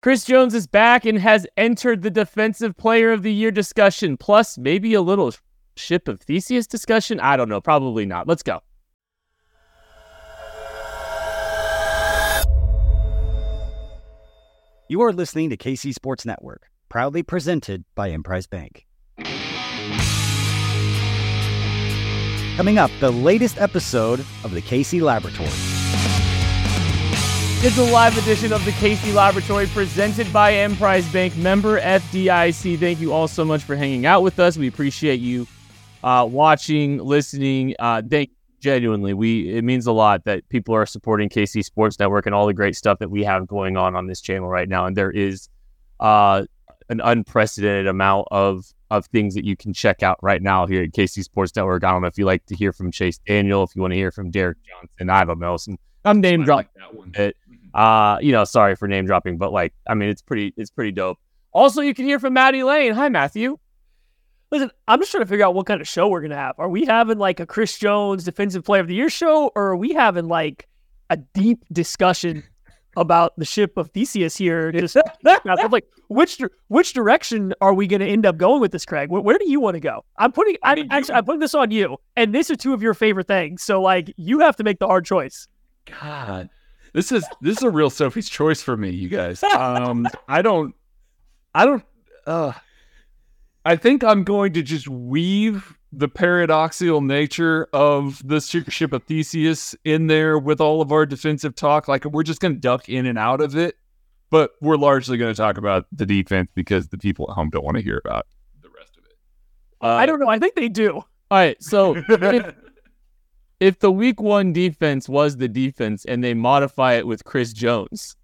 Chris Jones is back and has entered the Defensive Player of the Year discussion, plus maybe a little Ship of Theseus discussion. I don't know. Probably not. Let's go. You are listening to KC Sports Network, proudly presented by Emprise Bank. Coming up, the latest episode of the KC Laboratory. It's a live edition of the KC Laboratory presented by Emprise Bank, member FDIC. Thank you all so much for hanging out with us. We appreciate you uh, watching, listening. Uh, thank genuinely. We it means a lot that people are supporting KC Sports Network and all the great stuff that we have going on on this channel right now. And there is uh, an unprecedented amount of of things that you can check out right now here at KC Sports Network. I don't know if you like to hear from Chase Daniel, if you want to hear from Derrick Johnson. I don't know. Some I'm name dropping like that one. It, uh, you know, sorry for name dropping, but like, I mean, it's pretty, it's pretty dope. Also, you can hear from Maddie Lane. Hi, Matthew. Listen, I'm just trying to figure out what kind of show we're gonna have. Are we having like a Chris Jones Defensive Player of the Year show, or are we having like a deep discussion about the ship of Theseus here? Just like, which which direction are we to end up going with this, Craig? Where, where do you want to go? I'm putting, I'm actually, I'm putting this on you, and these are two of your favorite things. So like, you have to make the hard choice. God, this is this is a real Sophie's choice for me, you guys. Um, I don't, I don't. Uh, I think I'm going to just weave the paradoxical nature of the ship of Theseus in there with all of our defensive talk. Like we're just going to duck in and out of it, but we're largely going to talk about the defense because the people at home don't want to hear about the rest of it. Uh, I don't know. I think they do. All right, so if the week one defense was the defense and they modify it with Chris Jones,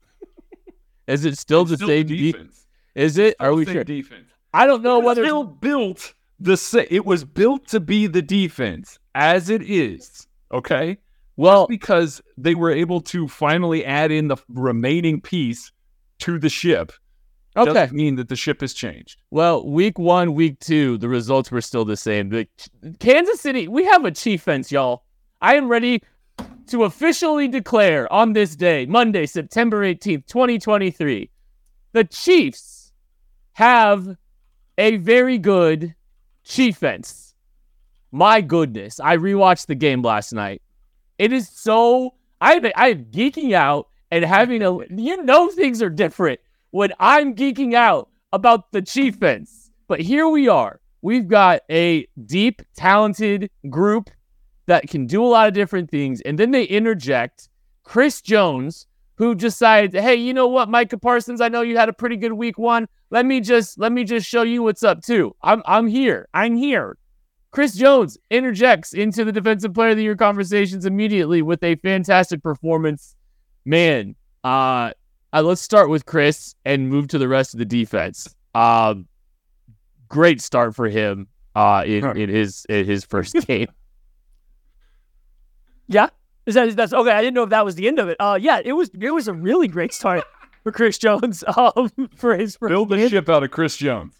is it still it's the still same defense? De- is it? Are we sure? Defense. I don't know whether still built the sa- it was built to be the defense as it is. Okay. Well, Just because they were able to finally add in the remaining piece to the ship okay. doesn't mean that the ship has changed. Well, week one, week two, the results were still the same. The Kansas City, we have a chief fence, y'all. I am ready to officially declare on this day, Monday, September 18th, 2023, the Chiefs have a very good chief fence. My goodness, I rewatched the game last night. It is so I I'm geeking out and having a you know things are different when I'm geeking out about the chief fence. But here we are. We've got a deep, talented group that can do a lot of different things. And then they interject Chris Jones, who decided, hey, you know what, Micah Parsons, I know you had a pretty good week one. Let me just let me just show you what's up too. I'm I'm here. I'm here. Chris Jones interjects into the defensive player of the year conversations immediately with a fantastic performance. Man, uh, uh let's start with Chris and move to the rest of the defense. Uh, great start for him uh in, in his in his first game. Yeah, is that that's okay? I didn't know if that was the end of it. Uh, yeah, it was. It was a really great start for Chris Jones. Um, for his first build the ship out of Chris Jones.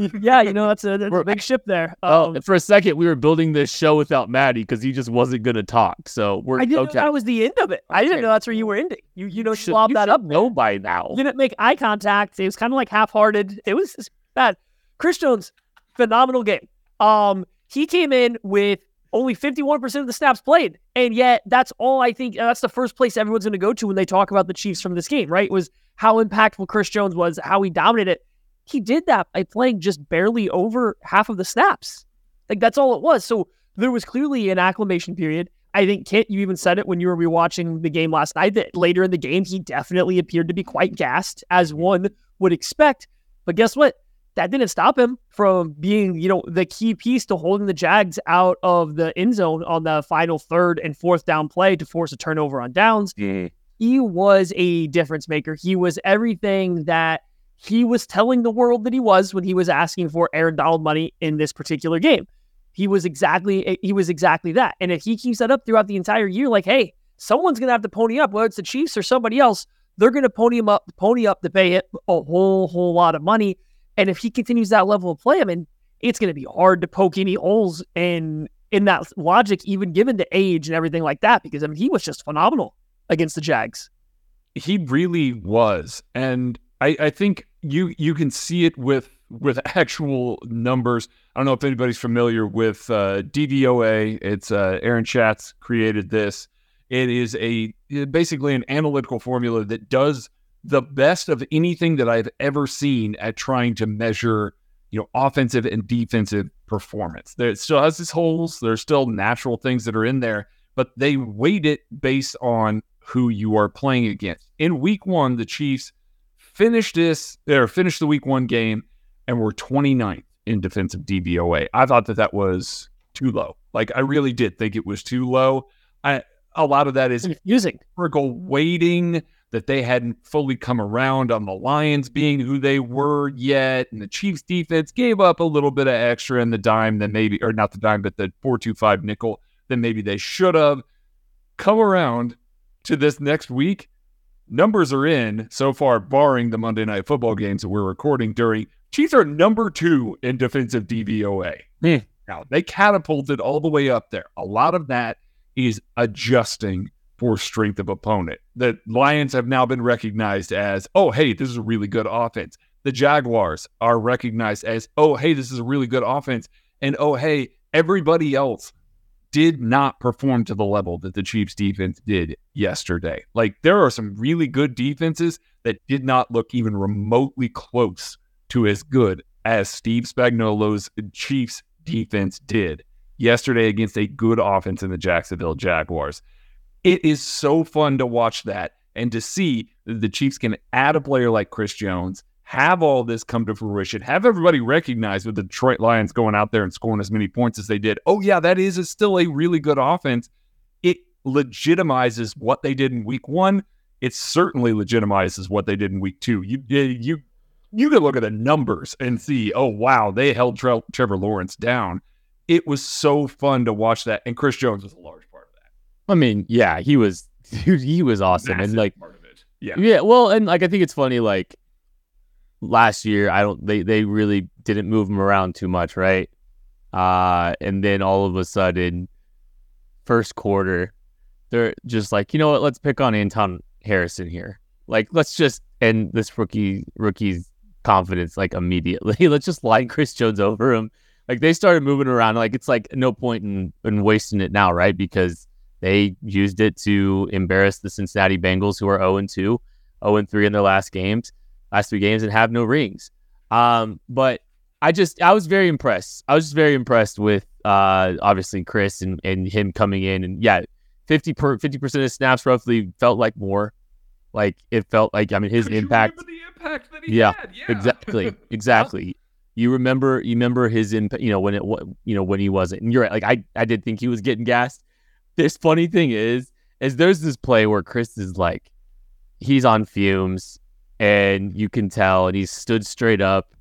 yeah, you know that's a, that's a big ship there. Oh, um, for a second we were building this show without Maddie because he just wasn't going to talk. So we're. I didn't okay. know that was the end of it. I didn't know that's where you were ending. You you know should, slob that up. Know by now. You didn't make eye contact. It was kind of like half-hearted. It was bad. Chris Jones, phenomenal game. Um, he came in with only 51% of the snaps played. And yet, that's all I think. That's the first place everyone's going to go to when they talk about the Chiefs from this game, right? Was how impactful Chris Jones was, how he dominated it. He did that by playing just barely over half of the snaps. Like, that's all it was. So, there was clearly an acclimation period. I think, Kit, you even said it when you were rewatching the game last night that later in the game, he definitely appeared to be quite gassed, as one would expect. But guess what? That didn't stop him from being, you know, the key piece to holding the Jags out of the end zone on the final third and fourth down play to force a turnover on downs. Mm. He was a difference maker. He was everything that he was telling the world that he was when he was asking for Aaron Donald money in this particular game. He was exactly he was exactly that. And if he keeps that up throughout the entire year, like, hey, someone's gonna have to pony up, whether it's the Chiefs or somebody else, they're gonna pony him up, pony up to pay it a whole whole lot of money. And if he continues that level of play, I mean, it's going to be hard to poke any holes in in that logic, even given the age and everything like that. Because I mean, he was just phenomenal against the Jags. he really was, and I, I think you you can see it with with actual numbers. I don't know if anybody's familiar with uh, DVOA. It's uh, Aaron Schatz created this. It is a basically an analytical formula that does the best of anything that I've ever seen at trying to measure, you know, offensive and defensive performance. There still has its holes. There's still natural things that are in there, but they weight it based on who you are playing against. In week one, the Chiefs finished this or finished the week one game and were 29th in defensive DVOA. I thought that that was too low. Like I really did think it was too low. I a lot of that is confusing. Historical weighting that they hadn't fully come around on the Lions being who they were yet, and the Chiefs defense gave up a little bit of extra in the dime than maybe, or not the dime, but the four two five nickel than maybe they should have. Come around to this next week, numbers are in so far, barring the Monday night football games that we're recording during. Chiefs are number two in defensive DVOA. Hmm. Now they catapulted all the way up there. A lot of that is adjusting for strength of opponent. The Lions have now been recognized as, oh, hey, this is a really good offense. The Jaguars are recognized as, oh, hey, this is a really good offense. And oh, hey, everybody else did not perform to the level that the Chiefs defense did yesterday. Like there are some really good defenses that did not look even remotely close to as good as Steve Spagnuolo's Chiefs defense did yesterday against a good offense in the Jacksonville Jaguars. It is so fun to watch that and to see that the Chiefs can add a player like Chris Jones, have all this come to fruition, have everybody recognize with the Detroit Lions going out there and scoring as many points as they did. Oh, yeah, that is a, still a really good offense. It legitimizes what they did in week one. It certainly legitimizes what they did in week two. You, you, you can look at the numbers and see, oh, wow, they held Tre- Trevor Lawrence down it was so fun to watch that. And Chris Jones was a large. I mean, yeah, he was dude, he was awesome. Massive and like part of it. Yeah. Yeah, well, and like I think it's funny, like last year, I don't they they really didn't move him around too much, right? Uh and then all of a sudden, first quarter, they're just like, you know what, let's pick on Anton Harrison here. Like, let's just end this rookie rookie's confidence like immediately. let's just line Chris Jones over him. Like they started moving around. Like it's like no point in, in wasting it now, right? Because they used it to embarrass the Cincinnati Bengals, who are 0 2, 0 3 in their last games, last three games, and have no rings. Um, but I just, I was very impressed. I was just very impressed with, uh, obviously Chris and, and him coming in. And yeah, 50 per 50% of snaps roughly felt like more. Like it felt like, I mean, his impact. impact Yeah? Yeah. Exactly. Exactly. You remember, you remember his impact, you know, when it, you know, when he wasn't. And you're right. Like I, I did think he was getting gassed. This funny thing is, is there's this play where Chris is like, he's on fumes, and you can tell, and he's stood straight up,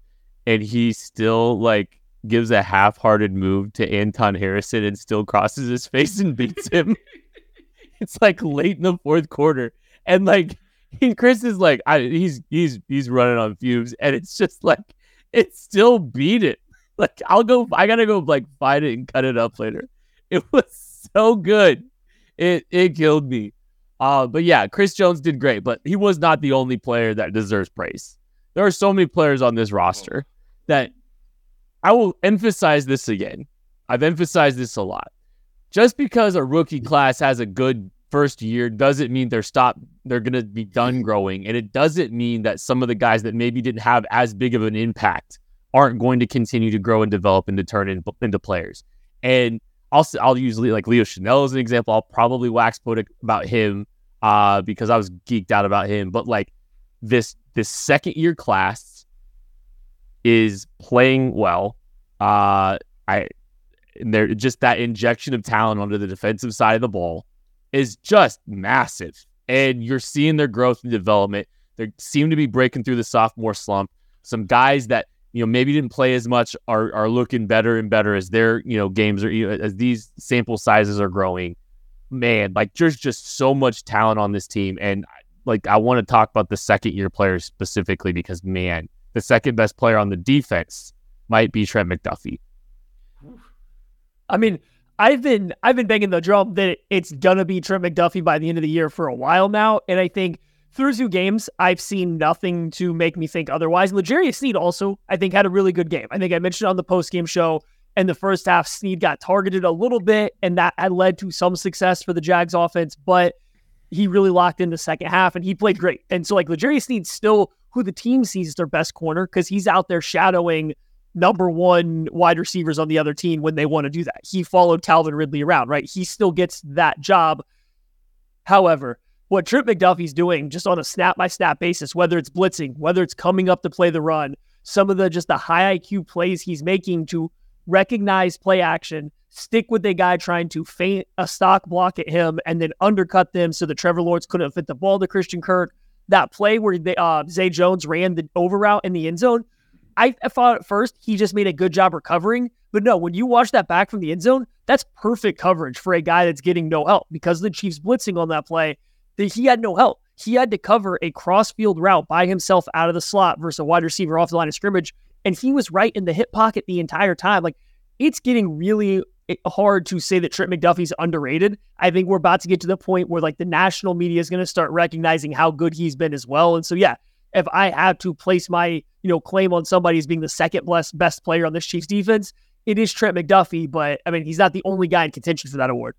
and he still like gives a half-hearted move to Anton Harrison and still crosses his face and beats him. it's like late in the fourth quarter, and like he, Chris is like, I, he's he's he's running on fumes, and it's just like it still beat it. Like I'll go, I gotta go like find it and cut it up later. It was so good, it it killed me. Uh, but yeah, Chris Jones did great, but he was not the only player that deserves praise. There are so many players on this roster that I will emphasize this again. I've emphasized this a lot. Just because a rookie class has a good first year doesn't mean they're stop they're going to be done growing and it doesn't mean that some of the guys that maybe didn't have as big of an impact aren't going to continue to grow and develop and to turn in, into players. And I'll I'll use like Leo Chenal as an example. I'll probably wax poetic about him uh because I was geeked out about him, but like this this second year class is playing well. Uh I and they're just that injection of talent onto the defensive side of the ball is just massive. And you're seeing their growth and development. They seem to be breaking through the sophomore slump. Some guys that you know maybe didn't play as much are are looking better and better as their you know games are as these sample sizes are growing. Man, like there's just so much talent on this team, and like I want to talk about the second year players specifically because man, the second best player on the defense might be Trent McDuffie. I mean, I've been I've been banging the drum that it's gonna be Trent McDuffie by the end of the year for a while now, and I think through two games, I've seen nothing to make me think otherwise. L'Jarius Sneed also, I think, had a really good game. I think I mentioned on the post game show in the first half, Sneed got targeted a little bit, and that had led to some success for the Jags offense, but he really locked in the second half and he played great. And so, like, L'Jarius Sneed's still who the team sees as their best corner because he's out there shadowing number one wide receivers on the other team when they want to do that. He followed Calvin Ridley around, right? He still gets that job. However, what Trent McDuffie's doing just on a snap by snap basis, whether it's blitzing, whether it's coming up to play the run, some of the just the high IQ plays he's making to recognize play action, stick with a guy trying to feint a stock block at him, and then undercut them so that Trevor Lawrence couldn't fit the ball to Christian Kirk. That play where they, uh, Zay Jones ran the over route in the end zone, I thought at first he just made a good job recovering. But no, when you watch that back from the end zone, that's perfect coverage for a guy that's getting no help because the Chiefs blitzing on that play that he had no help. He had to cover a crossfield route by himself out of the slot versus a wide receiver off the line of scrimmage. And he was right in the hip pocket the entire time. Like it's getting really eh, hard to say that Trent McDuffie's underrated. I think we're about to get to the point where like the national media is going to start recognizing how good he's been as well. And so, yeah, if I had to place my, you know, claim on somebody as being the second best best player on this Chiefs defense, it is Trent McDuffie. But I mean, he's not the only guy in contention for that award.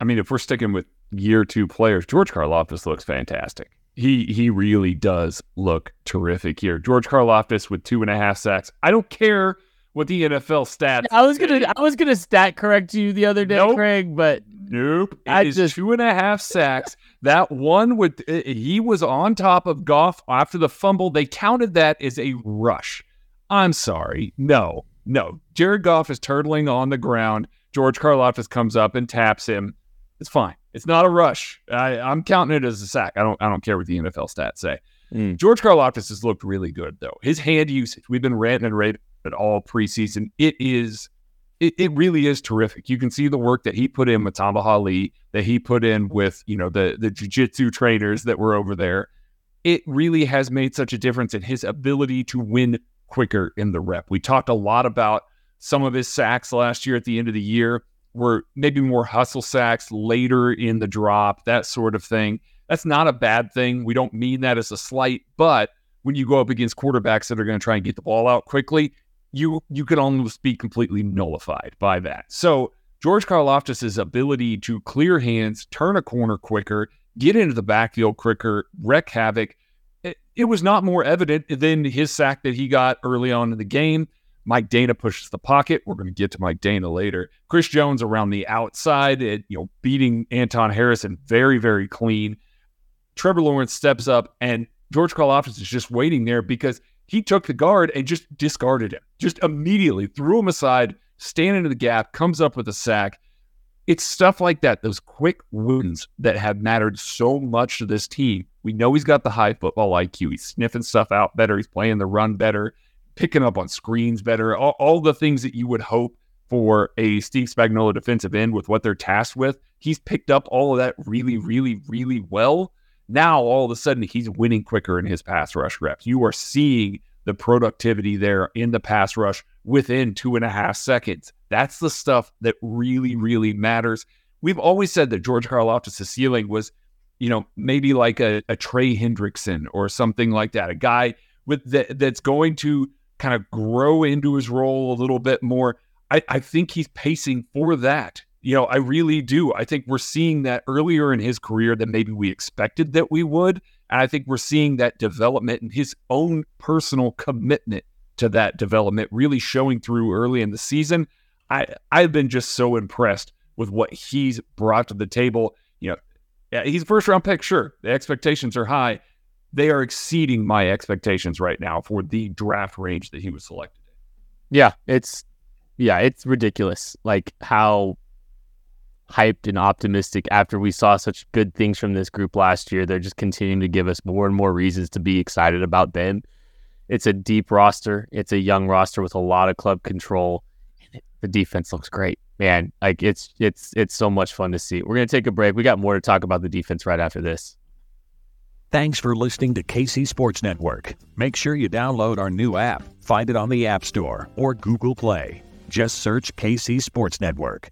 I mean, if we're sticking with year two players, George Karlaftis looks fantastic. He he really does look terrific here. George Karlaftis with two and a half sacks. I don't care what the NFL stats. I was gonna I was gonna stat correct you the other day, nope. Craig, but nope. It I is just two and a half sacks. that one with he was on top of Goff after the fumble. They counted that as a rush. I'm sorry, no, no. Jared Goff is turtling on the ground. George Karlaftis comes up and taps him. It's fine. It's not a rush. I, am counting it as a sack. I don't. I don't care what the NFL stats say. Mm. George Karlaftis has looked really good though. His hand usage. We've been ranting and raving at all preseason. It is. It, it really is terrific. You can see the work that he put in with Tamba Hali, that he put in with you know the the jiu-jitsu trainers that were over there. It really has made such a difference in his ability to win quicker in the rep. We talked a lot about some of his sacks last year at the end of the year were maybe more hustle sacks later in the drop, that sort of thing. That's not a bad thing. We don't mean that as a slight, but when you go up against quarterbacks that are going to try and get the ball out quickly, you you could almost be completely nullified by that. So George Karlaftis' ability to clear hands, turn a corner quicker, get into the backfield quicker, wreak havoc, it, it was not more evident than his sack that he got early on in the game. Mike Danna pushes the pocket. We're going to get to Mike Danna later. Chris Jones around the outside, it, you know, beating Anton Harrison very, very clean. Trevor Lawrence steps up, and George Karlaftis is just waiting there because he took the guard and just discarded him, just immediately threw him aside, standing in the gap, comes up with a sack. It's stuff like that, those quick wins that have mattered so much to this team. We know he's got the high football IQ. He's sniffing stuff out better. He's playing the run better picking up on screens better, all, all the things that you would hope for a Steve Spagnuolo defensive end with what they're tasked with. He's picked up all of that really, really, really well. Now, all of a sudden, he's winning quicker in his pass rush reps. You are seeing the productivity there in the pass rush within two and a half seconds. That's the stuff that really, really matters. We've always said that George Karlaftis' ceiling was, you know, maybe like a, a Trey Hendrickson or something like that, a guy with that, that's going to kind of grow into his role a little bit more. I, I think he's pacing for that. You know, I really do. I think we're seeing that earlier in his career than maybe we expected that we would. And I think we're seeing that development and his own personal commitment to that development really showing through early in the season. I I've been just so impressed with what he's brought to the table. You know, he's first round pick, sure. The expectations are high, they are exceeding my expectations right now for the draft range that he was selected. Yeah, it's yeah, it's ridiculous. Like how hyped and optimistic after we saw such good things from this group last year. They're just continuing to give us more and more reasons to be excited about them. It's a deep roster. It's a young roster with a lot of club control. The defense looks great, man. Like it's it's it's so much fun to see. We're gonna take a break. We got more to talk about the defense right after this. Thanks for listening to KC Sports Network. Make sure you download our new app. Find it on the App Store or Google Play. Just search KC Sports Network.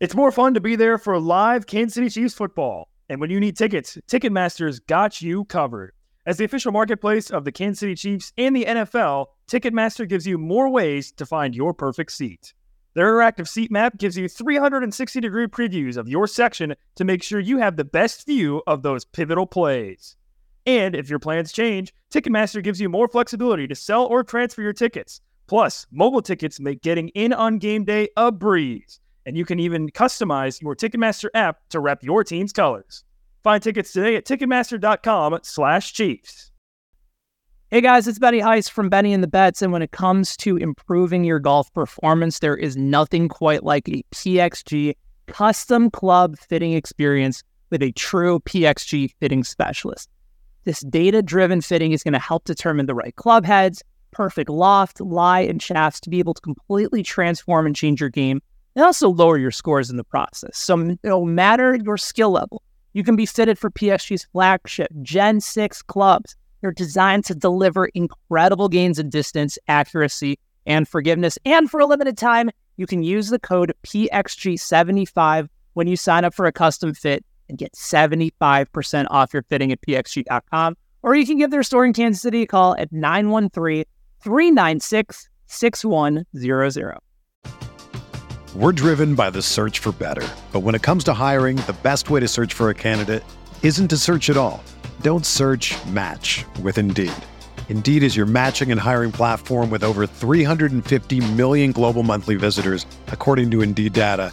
It's more fun to be there for live Kansas City Chiefs football. And when you need tickets, Ticketmaster's got you covered. As the official marketplace of the Kansas City Chiefs and the NFL, Ticketmaster gives you more ways to find your perfect seat. Their interactive seat map gives you 360 degree previews of your section to make sure you have the best view of those pivotal plays. And if your plans change, Ticketmaster gives you more flexibility to sell or transfer your tickets. Plus, mobile tickets make getting in on game day a breeze and you can even customize your Ticketmaster app to rep your team's colors. Find tickets today at ticketmaster.com slash Chiefs. Hey guys, it's Benny Heiss from Benny and the Bets. And when it comes to improving your golf performance, there is nothing quite like a PXG custom club fitting experience with a true PXG fitting specialist. This data driven fitting is going to help determine the right club heads, perfect loft, lie, and shafts to be able to completely transform and change your game and also lower your scores in the process. So no matter your skill level, you can be fitted for PXG's flagship Gen 6 clubs. They're designed to deliver incredible gains in distance, accuracy, and forgiveness. And for a limited time, you can use the code PXG75 when you sign up for a custom fit and get 75% off your fitting at pxg.com. Or you can give their store in Kansas City a call at 913 396 6100. We're driven by the search for better. But when it comes to hiring, the best way to search for a candidate isn't to search at all. Don't search match with Indeed. Indeed is your matching and hiring platform with over 350 million global monthly visitors, according to Indeed data,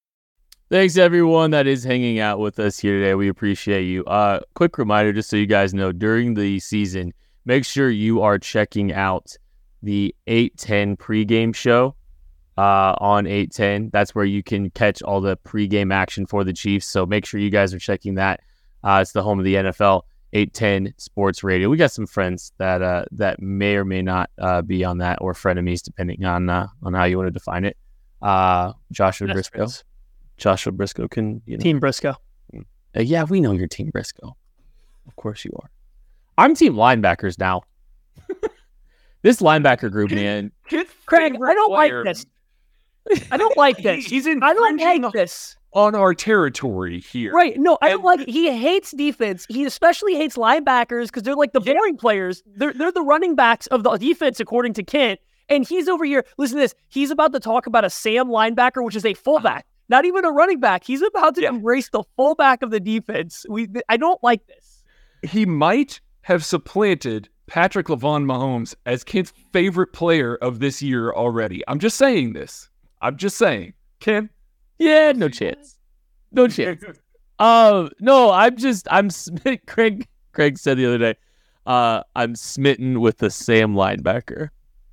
Thanks everyone that is hanging out with us here today. We appreciate you. Uh, quick reminder, just so you guys know, during the season, make sure you are checking out the 810 pregame show uh, on 810. That's where you can catch all the pregame action for the Chiefs. So make sure you guys are checking that. Uh, it's the home of the NFL. 810 Sports Radio. We got some friends that uh, that may or may not uh, be on that, or frenemies, depending on uh, on how you want to define it. Uh, Joshua Best friends. Joshua Briscoe can you know. Team Briscoe. Uh, yeah, we know you're Team Briscoe. Of course you are. I'm Team Linebackers now. this linebacker group, man. Craig, I don't like this. I don't like this. He's in. I don't like this. on our territory here. Right. No, I don't And- like it. He hates defense. He especially hates linebackers because they're like the boring players. They're they're the running backs of the defense, according to Kent. And he's over here. Listen to this. He's about to talk about a Sam linebacker, which is a fullback, not even a running back. He's about to embrace the fullback of the defense. We I don't like this. He might have supplanted Patrick Lavon Mahomes as Kent's favorite player of this year already. I'm just saying this. I'm just saying. Ken, Yeah, no chance. No chance. Uh, no, I'm just I'm smitten. Craig Craig said the other day, uh, I'm smitten with the Sam linebacker.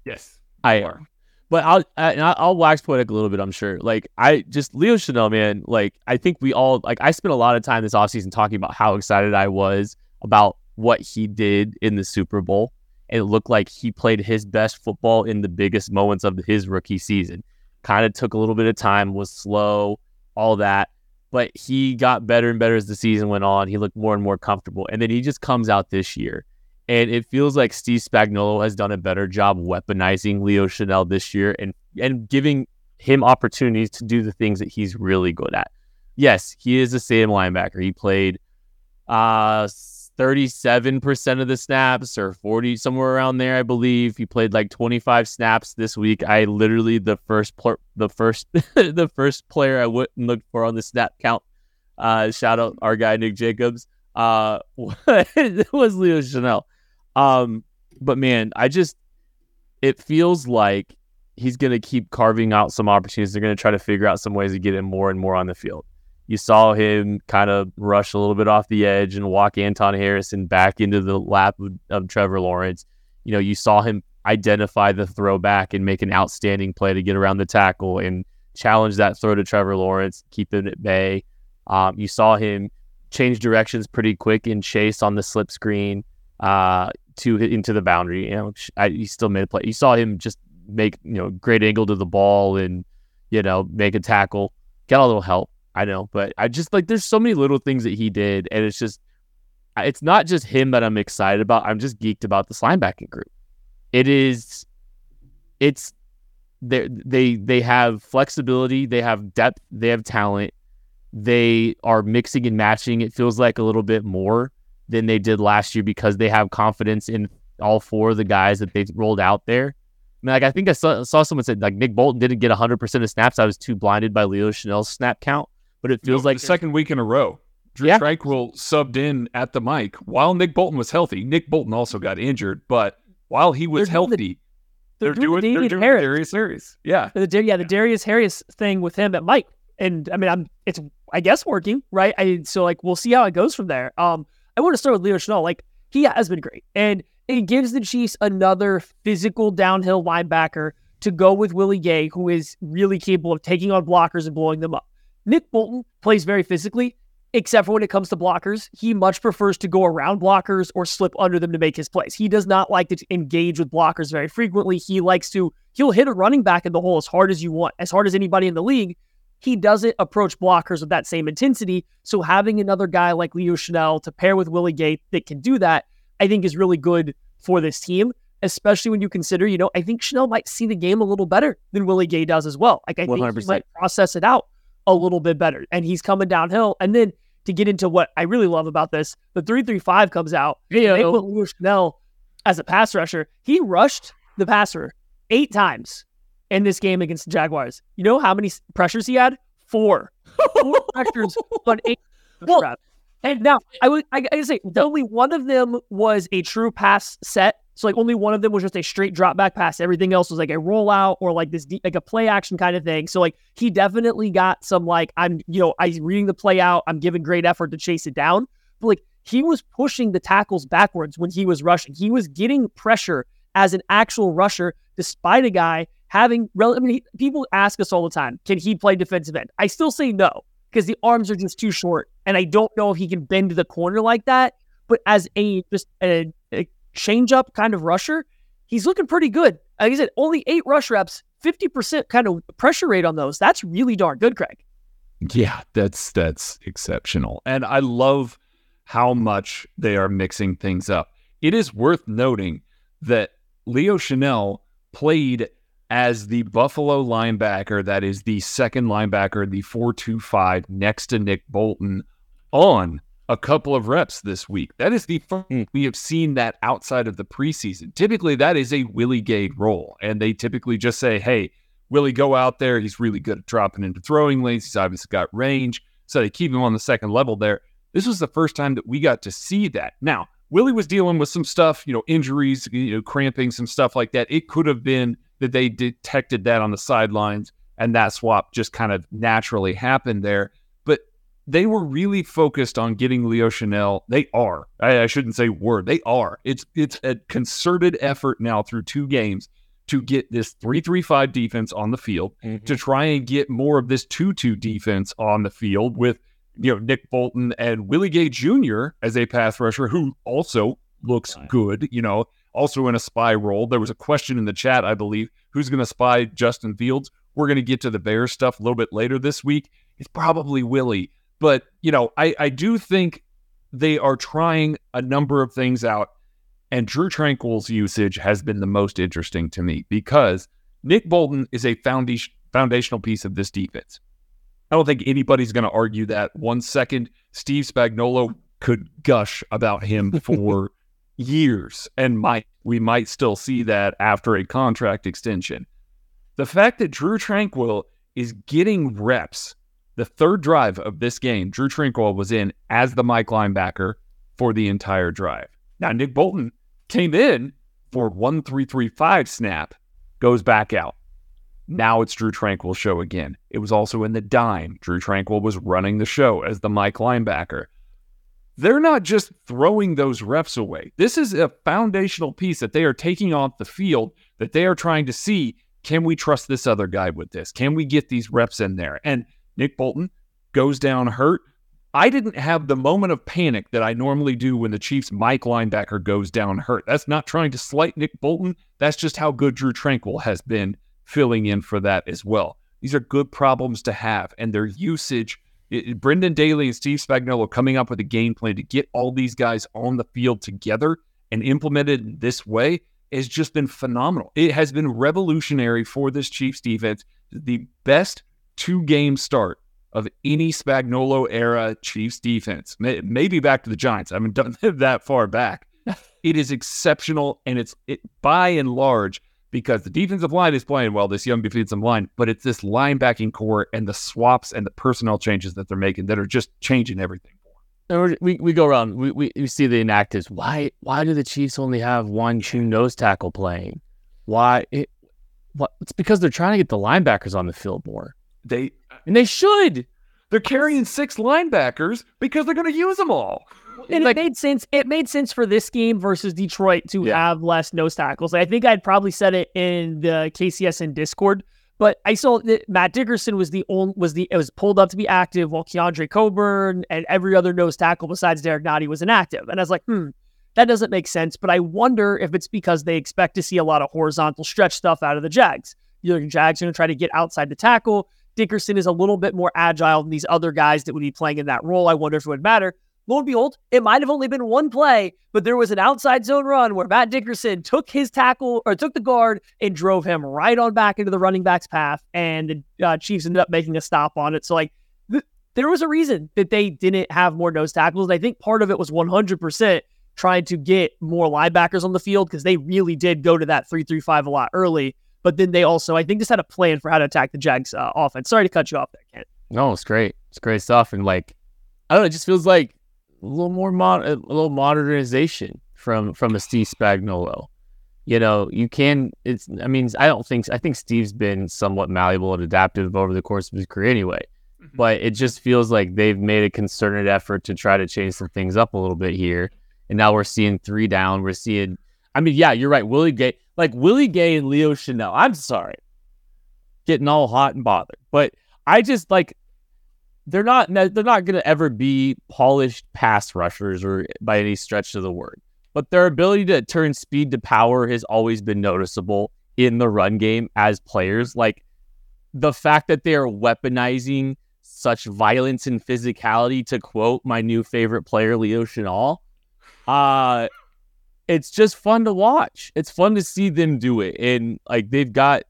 yes. I am. But I'll I, and I'll I'll wax poetic a little bit. I'm sure. Like I just Leo Chenal, man. Like I think we all like. I spent a lot of time this offseason talking about how excited I was about what he did in the Super Bowl. It looked like he played his best football in the biggest moments of his rookie season. Kind of took a little bit of time, was slow, all that. But he got better and better as the season went on. He looked more and more comfortable. And then he just comes out this year And it feels like Steve Spagnuolo has done a better job weaponizing Leo Chenal this year and and giving him opportunities to do the things that he's really good at. Yes, he is a Sam linebacker. He played uh 37% of the snaps or 40 somewhere around there I believe. He played like 25 snaps this week. I literally the first pl- the first the first player I wouldn't look for on the snap count. Uh shout out our guy Nick Jacobs. Uh was Leo Chenal. Um but man, I just it feels like he's going to keep carving out some opportunities. They're going to try to figure out some ways to get him more and more on the field. You saw him kind of rush a little bit off the edge and walk Anton Harrison back into the lap of, of Trevor Lawrence. You know, you saw him identify the throwback and make an outstanding play to get around the tackle and challenge that throw to Trevor Lawrence, keep him at bay. Um, you saw him change directions pretty quick and chase on the slip screen uh, to into the boundary. You know, I, he still made a play. You saw him just make you know great angle to the ball and you know make a tackle, get a little help. I know, but I just like there's so many little things that he did, and it's just it's not just him that I'm excited about. I'm just geeked about this linebacking group. It is, it's they they they have flexibility, they have depth, they have talent. They are mixing and matching. It feels like a little bit more than they did last year because they have confidence in all four of the guys that they rolled out there. I mean, like I think I saw, saw someone said like Nick Bolton didn't get 100% of snaps. I was too blinded by Leo Chenal's snap count, but it feels No, like the second week in a row. Drew Yeah. Tranquill subbed in at the mic while Nick Bolton was healthy. Nick Bolton also got injured, but while he was They're doing the- healthy, They're, doing, the they're Damian doing Harris. Darius Harris. Yeah. The, Dar- yeah, the Darius Harris thing with him at Mike, and I mean, I'm it's I guess working right. I so like we'll see how it goes from there. Um, I want to start with Leo Chenal. Like he has been great, and it gives the Chiefs another physical downhill linebacker to go with Willie Gay, who is really capable of taking on blockers and blowing them up. Nick Bolton plays very physically, except for when it comes to blockers. He much prefers to go around blockers or slip under them to make his plays. He does not like to engage with blockers very frequently. He likes to, he'll hit a running back in the hole as hard as you want, as hard as anybody in the league. He doesn't approach blockers with that same intensity. So having another guy like Leo Chenal to pair with Willie Gay that can do that, I think is really good for this team, especially when you consider, you know, I think Chenal might see the game a little better than Willie Gay does as well. Like I think he might process it out a little bit better. And he's coming downhill. And then to get into what I really love about this, the 335 comes out. They Heyo. put Leo Chenal as a pass rusher. He rushed the passer eight times in this game against the Jaguars. You know how many pressures he had? Four. Four pressures on eight Well-. And now I would I gotta say only one of them was a true pass set. So like only one of them was just a straight drop back pass. Everything else was like a rollout or like this de- like a play action kind of thing. So like he definitely got some like I'm you know I'm reading the play out. I'm giving great effort to chase it down. But like he was pushing the tackles backwards when he was rushing. He was getting pressure as an actual rusher, despite a guy having. Rel- I mean, he, people ask us all the time, can he play defensive end? I still say no because the arms are just too short, and I don't know if he can bend the corner like that. But as a just a, a change up kind of rusher, he's looking pretty good. Like I said, only eight rush reps, fifty percent kind of pressure rate on those. That's really darn good, Craig. Yeah, that's that's exceptional. And I love how much they are mixing things up. It is worth noting that Leo Chanel played as the Buffalo linebacker that is the second linebacker, the 425 next to Nick Bolton on a couple of reps this week. That is the first Hmm. we have seen that outside of the preseason. Typically that is a Willie Gay role and they typically just say, "Hey, Willie, go out there. He's really good at dropping into throwing lanes. He's obviously got range. So they keep him on the second level there. This was the first time that we got to see that. Now, Willie was dealing with some stuff, you know, injuries, you know, cramping, some stuff like that. It could have been that they detected that on the sidelines and that swap just kind of naturally happened there. But they were really focused on getting Leo Chenal. They are. I, I shouldn't say were. They are. It's it's a concerted effort now through two games to get this 3-3-5 defense on the field mm-hmm. to try and get more of this 2-2 defense on the field with you know Nick Bolton and Willie Gay Jr. as a pass rusher who also looks good, you know, also in a spy role. There was a question in the chat, I believe, who's going to spy Justin Fields? We're going to get to the Bears stuff a little bit later this week. It's probably Willie, but you know, I I do think they are trying a number of things out And Drew Tranquill's usage has been the most interesting to me because Nick Bolton is a foundation, foundational piece of this defense. I don't think anybody's going to argue that one second. Steve Spagnuolo could gush about him for years and might we might still see that after a contract extension. The fact that Drew Tranquill is getting reps, the third drive of this game, Drew Tranquill was in as the Mike linebacker for the entire drive. Now Nick Bolton came in for one three three five snap, goes back out. Now it's Drew Tranquill show again. It was also in the dime. Drew Tranquill was running the show as the Mike linebacker. They're not just throwing those reps away. This is a foundational piece that they are taking off the field that they are trying to see can we trust this other guy with this? Can we get these reps in there? And Nick Bolton goes down hurt. I didn't have the moment of panic that I normally do when the Chiefs' Mike linebacker goes down hurt. That's not trying to slight Nick Bolton. That's just how good Drew Tranquill has been filling in for that as well. These are good problems to have, and their usage. It, Brendan Daly and Steve Spagnuolo coming up with a game plan to get all these guys on the field together and implemented this way has just been phenomenal. It has been revolutionary for this Chiefs defense. The best two game start of any Spagnuolo era Chiefs defense. Maybe back to the Giants. I haven't done that far back. it is exceptional, and it's it, by and large because the defensive line is playing well, this young defensive line, but it's this linebacking core and the swaps and the personnel changes that they're making that are just changing everything. And we we go around. We, we we see the inactives. Why why do the Chiefs only have one true nose tackle playing? Why it? What? It's because they're trying to get the linebackers on the field more. They and they should. They're carrying six linebackers because they're going to use them all. And like, it made sense. It made sense for this game versus Detroit to yeah. have less nose tackles. I think I'd probably said it in the KCS KCSN Discord, but I saw that Matt Dickerson was the only was the it was pulled up to be active while Keondre Coburn and every other nose tackle besides Derrick Nnadi was inactive. And I was like, hmm, that doesn't make sense. But I wonder if it's because they expect to see a lot of horizontal stretch stuff out of the Jags. You know, Jags are going to try to get outside the tackle. Dickerson is a little bit more agile than these other guys that would be playing in that role. I wonder if it would matter. Lo and behold, it might have only been one play, but there was an outside zone run where Matt Dickerson took his tackle or took the guard and drove him right on back into the running back's path, and the uh, Chiefs ended up making a stop on it. So, like, th- there was a reason that they didn't have more nose tackles. And I think part of it was 100% trying to get more linebackers on the field because they really did go to that 3 3 5 a lot early. But then they also, I think, just had a plan for how to attack the Jags uh, offense. Sorry to cut you off there, Kent. No, it's great. It's great stuff. And like, I don't know, it just feels like a little more mod, a little modernization from from a Steve Spagnuolo. You know, you can. It's. I mean, I don't think. I think Steve's been somewhat malleable and adaptive over the course of his career, anyway. Mm-hmm. But it just feels like they've made a concerted effort to try to change some things up a little bit here. And now we're seeing three down. We're seeing. I mean, yeah, you're right. Willie Gay, like Willie Gay and Leo Chenal. I'm sorry, getting all hot and bothered, but I just like they're not they're not going to ever be polished pass rushers or by any stretch of the word. But their ability to turn speed to power has always been noticeable in the run game as players. Like the fact that they are weaponizing such violence and physicality, to quote my new favorite player, Leo Chenal, uh, it's just fun to watch. It's fun to see them do it. And like they've got,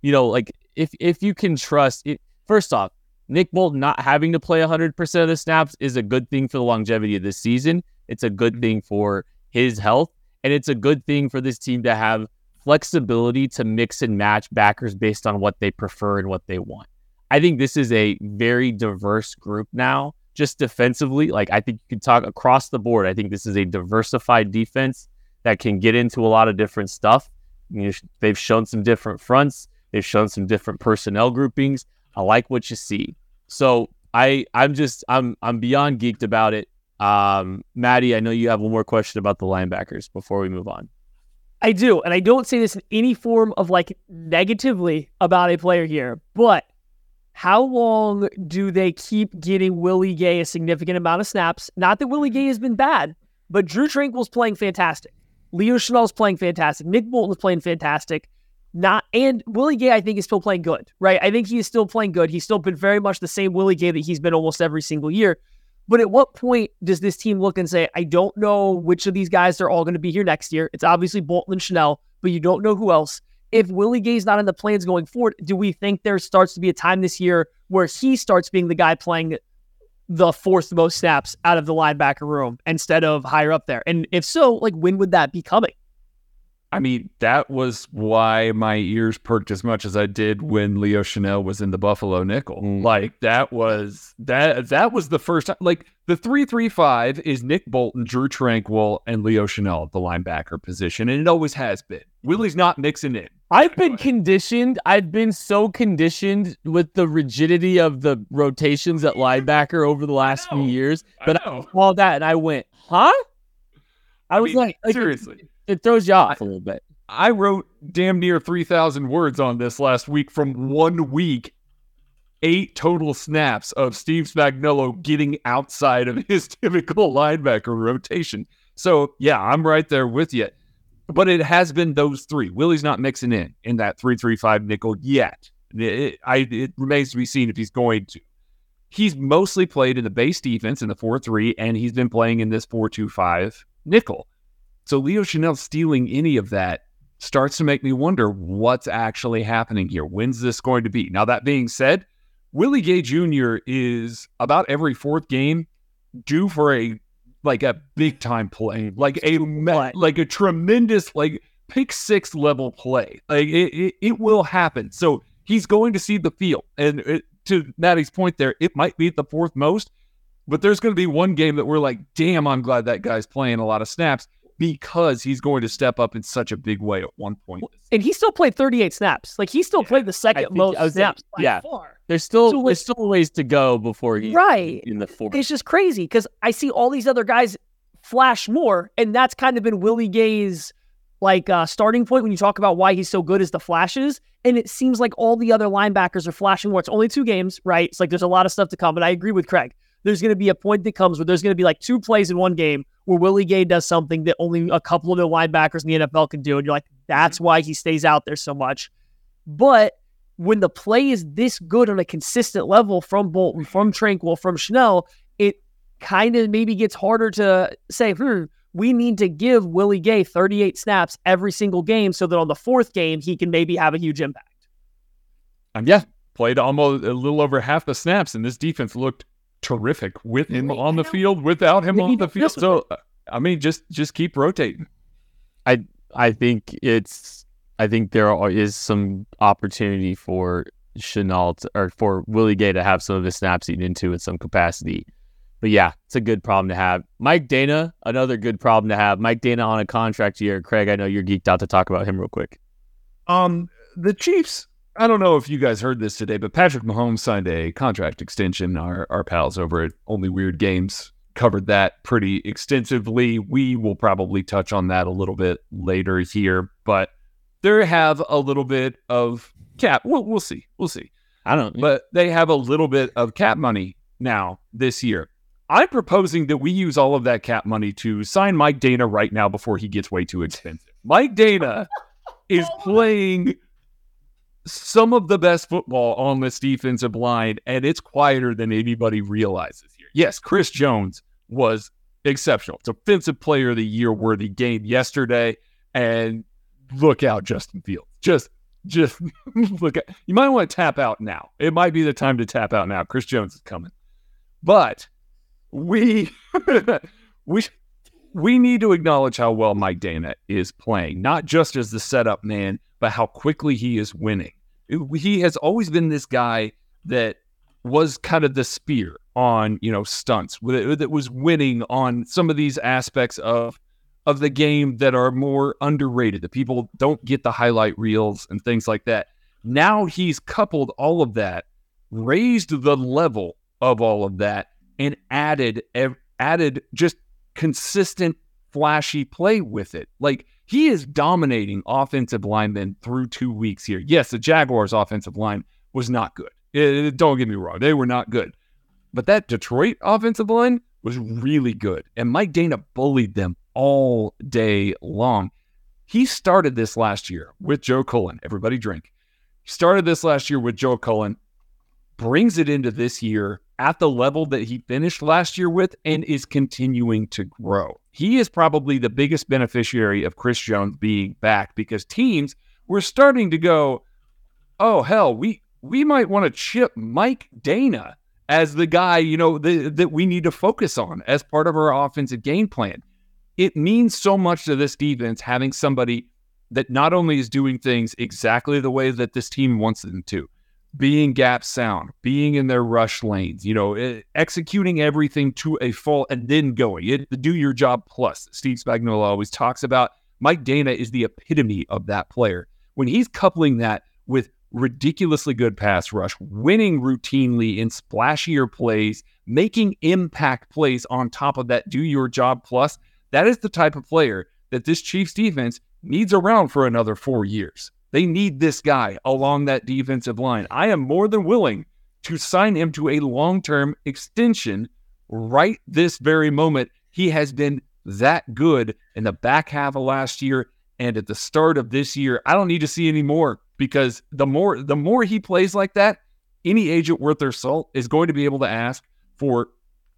you know, like if if you can trust it, first off, Nick Bolton not having to play 100% of the snaps is a good thing for the longevity of this season. It's a good mm-hmm. thing for his health. And it's a good thing for this team to have flexibility to mix and match backers based on what they prefer and what they want. I think this is a very diverse group now, just defensively. Like, I think you can talk across the board. I think this is a diversified defense that can get into a lot of different stuff. You know, they've shown some different fronts, they've shown some different personnel groupings. I like what you see. So I I'm just I'm I'm beyond geeked about it. Um, Maddie, I know you have one more question about the linebackers before we move on. I do, and I don't say this in any form of like negatively about a player here, but how long do they keep getting Willie Gay a significant amount of snaps? Not that Willie Gay has been bad, but Drew Tranquill's playing fantastic. Leo Chenal's playing fantastic. Nick Bolton's playing fantastic not and Willie Gay, I think, is still playing good, right? I think he is still playing good. He's still been very much the same Willie Gay that he's been almost every single year. But at what point does this team look and say, I don't know which of these guys are all going to be here next year? It's obviously Bolton and Chenal, but you don't know who else. If Willie Gay's not in the plans going forward, do we think there starts to be a time this year where he starts being the guy playing the fourth most snaps out of the linebacker room instead of higher up there? And if so, like when would that be coming? I mean, that was why my ears perked as much as I did when Leo Chenal was in the Buffalo nickel. Mm. Like that was that that was the first time. Like the three three five is Nick Bolton, Drew Tranquill, and Leo Chenal at the linebacker position, and it always has been. Willie's not mixing it. I've been conditioned. I've been so conditioned with the rigidity of the rotations at linebacker over the last few years I that I, know. saw that and I went, huh? I, was mean, like, like, seriously. It, throws you off a little bit. I wrote damn near 3,000 words on this last week from one week, eight total snaps of Steve Spagnuolo getting outside of his typical linebacker rotation. So, yeah, I'm right there with you. But it has been those three. Willie's not mixing in in that 335 nickel yet. It, I, it remains to be seen if he's going to. He's mostly played in the base defense in the 4 3, and he's been playing in this 4 2 5 nickel. So Leo Chenal stealing any of that starts to make me wonder what's actually happening here. When's this going to be? Now, that being said, Willie Gay Jr. is about every fourth game due for a like a big time play, mm, like a like a tremendous like pick six level play. Like it, it, it will happen. So he's going to see the field, and it, to Maddie's point, there it might be the fourth most, but there's going to be one game that we're like, damn, I'm glad that guy's playing a lot of snaps because he's going to step up in such a big way at one point. And he still played 38 snaps. Like he still played the second think- most snaps thinking- by yeah. far. There's still So what- there's still ways to go before he Right. in the fourth. It's just crazy because I see all these other guys flash more, and that's kind of been Willie Gay's like uh, starting point when you talk about why he's so good is the flashes. And it seems like all the other linebackers are flashing more. It's only two games, right? It's like there's a lot of stuff to come. But I agree with Craig. There's going to be a point that comes where there's going to be like two plays in one game where Willie Gay does something that only a couple of the linebackers in the NFL can do. And you're like, that's why he stays out there so much. But when the play is this good on a consistent level from Bolton, from Tranquill, from Chenal, it kind of maybe gets harder to say, hmm, we need to give Willie Gay 38 snaps every single game so that on the fourth game, he can maybe have a huge impact. Um, yeah, played almost a little over half the snaps, and this defense looked terrific with him Wait, on the field, without him on the field. So, I mean, just just keep rotating. I I think it's I think there are, is some opportunity for Chenal to, or for Willie Gay to have some of his snaps eaten into in some capacity. But yeah, it's a good problem to have. Mike Danna, another good problem to have. Mike Danna on a contract year. Craig, I know you're geeked out to talk about him real quick. Um, the Chiefs. I don't know if you guys heard this today, but Patrick Mahomes signed a contract extension. Our our pals over at Only Weird Games covered that pretty extensively. We will probably touch on that a little bit later here, but there have a little bit of cap. We'll, we'll see. We'll see. I don't. but they have a little bit of cap money now this year. I'm proposing that we use all of that cap money to sign Mike Danna right now before he gets way too expensive. Mike Danna is playing some of the best football on this defensive line, and it's quieter than anybody realizes here. Yes, Chris Jones was exceptional. Defensive player of the year worthy game yesterday, and look out, Justin Fields. Just just look at you might want to tap out now. It might be the time to tap out now. Chris Jones is coming. But we we we need to acknowledge how well Mike Danna is playing, not just as the setup man, but how quickly he is winning. He has always been this guy that was kind of the spear on, you know, stunts that was winning on some of these aspects of of the game that are more underrated, that people don't get the highlight reels and things like that. Now he's coupled all of that, raised the level of all of that, and added added just consistent, flashy play with it. Like he is dominating offensive linemen through two weeks here. Yes, the Jaguars' offensive line was not good. Eh, don't get me wrong, they were not good. But that Detroit offensive line was really good. And Mike Danna bullied them all day long. He started this last year with Joe Cullen. Everybody drink. He started this last year with Joe Cullen, brings it into this year at the level that he finished last year with and is continuing to grow. He is probably the biggest beneficiary of Chris Jones being back because teams were starting to go, oh hell, we we might want to chip Mike Danna as the guy, you know, the, that we need to focus on as part of our offensive game plan. It means so much to this defense having somebody that not only is doing things exactly the way that this team wants them to, being gap sound, being in their rush lanes, you know, eh, executing everything to a full and then going. It, do your job plus. Steve Spagnuolo always talks about. Mike Danna is the epitome of that player. When he's coupling that with ridiculously good pass rush, winning routinely in splashier plays, making impact plays on top of that do your job plus, that is the type of player that this Chiefs defense needs around for another four years. They need this guy along that defensive line. I am more than willing to sign him to a long term extension right this very moment. He has been that good in the back half of last year and at the start of this year. I don't need to see any more because the more the more he plays like that, any agent worth their salt is going to be able to ask for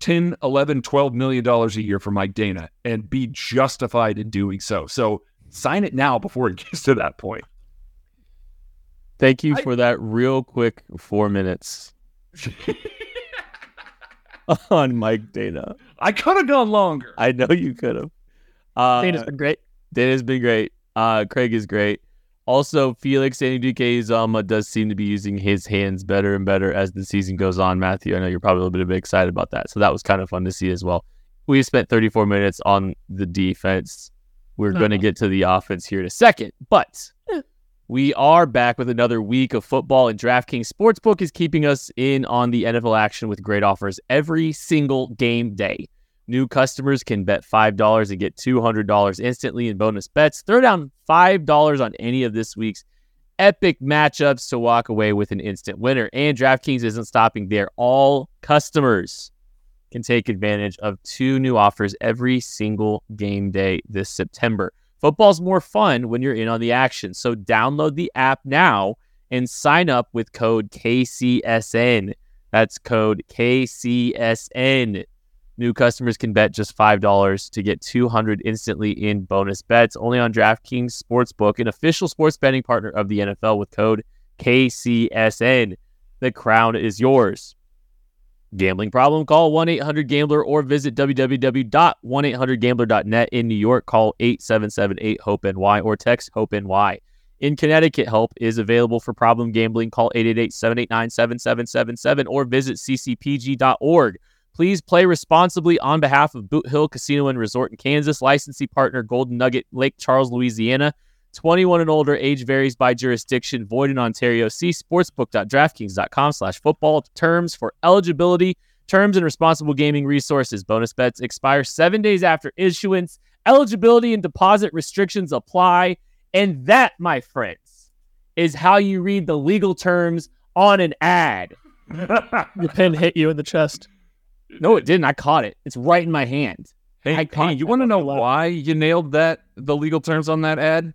10, 11, 12 million dollars a year for Mike Danna and be justified in doing so. So sign it now before it gets to that point. Thank you I- for that real quick four minutes on Mike Danna. I could have gone longer. I know you could have. Uh, Danna's been great. Danna's been great. Uh, Craig is great. Also, Felix Anudike-Uzomah does seem to be using his hands better and better as the season goes on. Matthew, I know you're probably a little bit excited about that. So that was kind of fun to see as well. We spent 34 minutes on the defense. We're going to get to the offense here in a second, but we are back with another week of football, and DraftKings Sportsbook is keeping us in on the NFL action with great offers every single game day. New customers can bet $5 and get $200 instantly in bonus bets. Throw down $5 on any of this week's epic matchups to walk away with an instant winner. And DraftKings isn't stopping there. All customers can take advantage of two new offers every single game day this September. Football's more fun when you're in on the action. So download the app now and sign up with code KCSN. That's code KCSN. New customers can bet just $5 to get 200 instantly in bonus bets only on DraftKings Sportsbook, an official sports betting partner of the NFL with code KCSN. The crown is yours. Gambling problem? Call 1 800 Gambler or visit www.1800Gambler.net. In New York, call 877 8 HOPE NY or text HOPE NY. In Connecticut, help is available for problem gambling. Call 888 789 7777 or visit ccpg.org. Please play responsibly on behalf of Boot Hill Casino and Resort in Kansas, licensee partner Golden Nugget, Lake Charles, Louisiana. 21 and older, age varies by jurisdiction, void in Ontario. See sportsbook.draftkings.com slash football. Terms for eligibility, terms and responsible gaming resources. Bonus bets expire seven days after issuance. Eligibility and deposit restrictions apply. And that, my friends, is how you read the legal terms on an ad. Your pen hit you in the chest. No, it didn't. I caught it. It's right in my hand. Hey, I hey, you want to know why you nailed that the legal terms on that ad?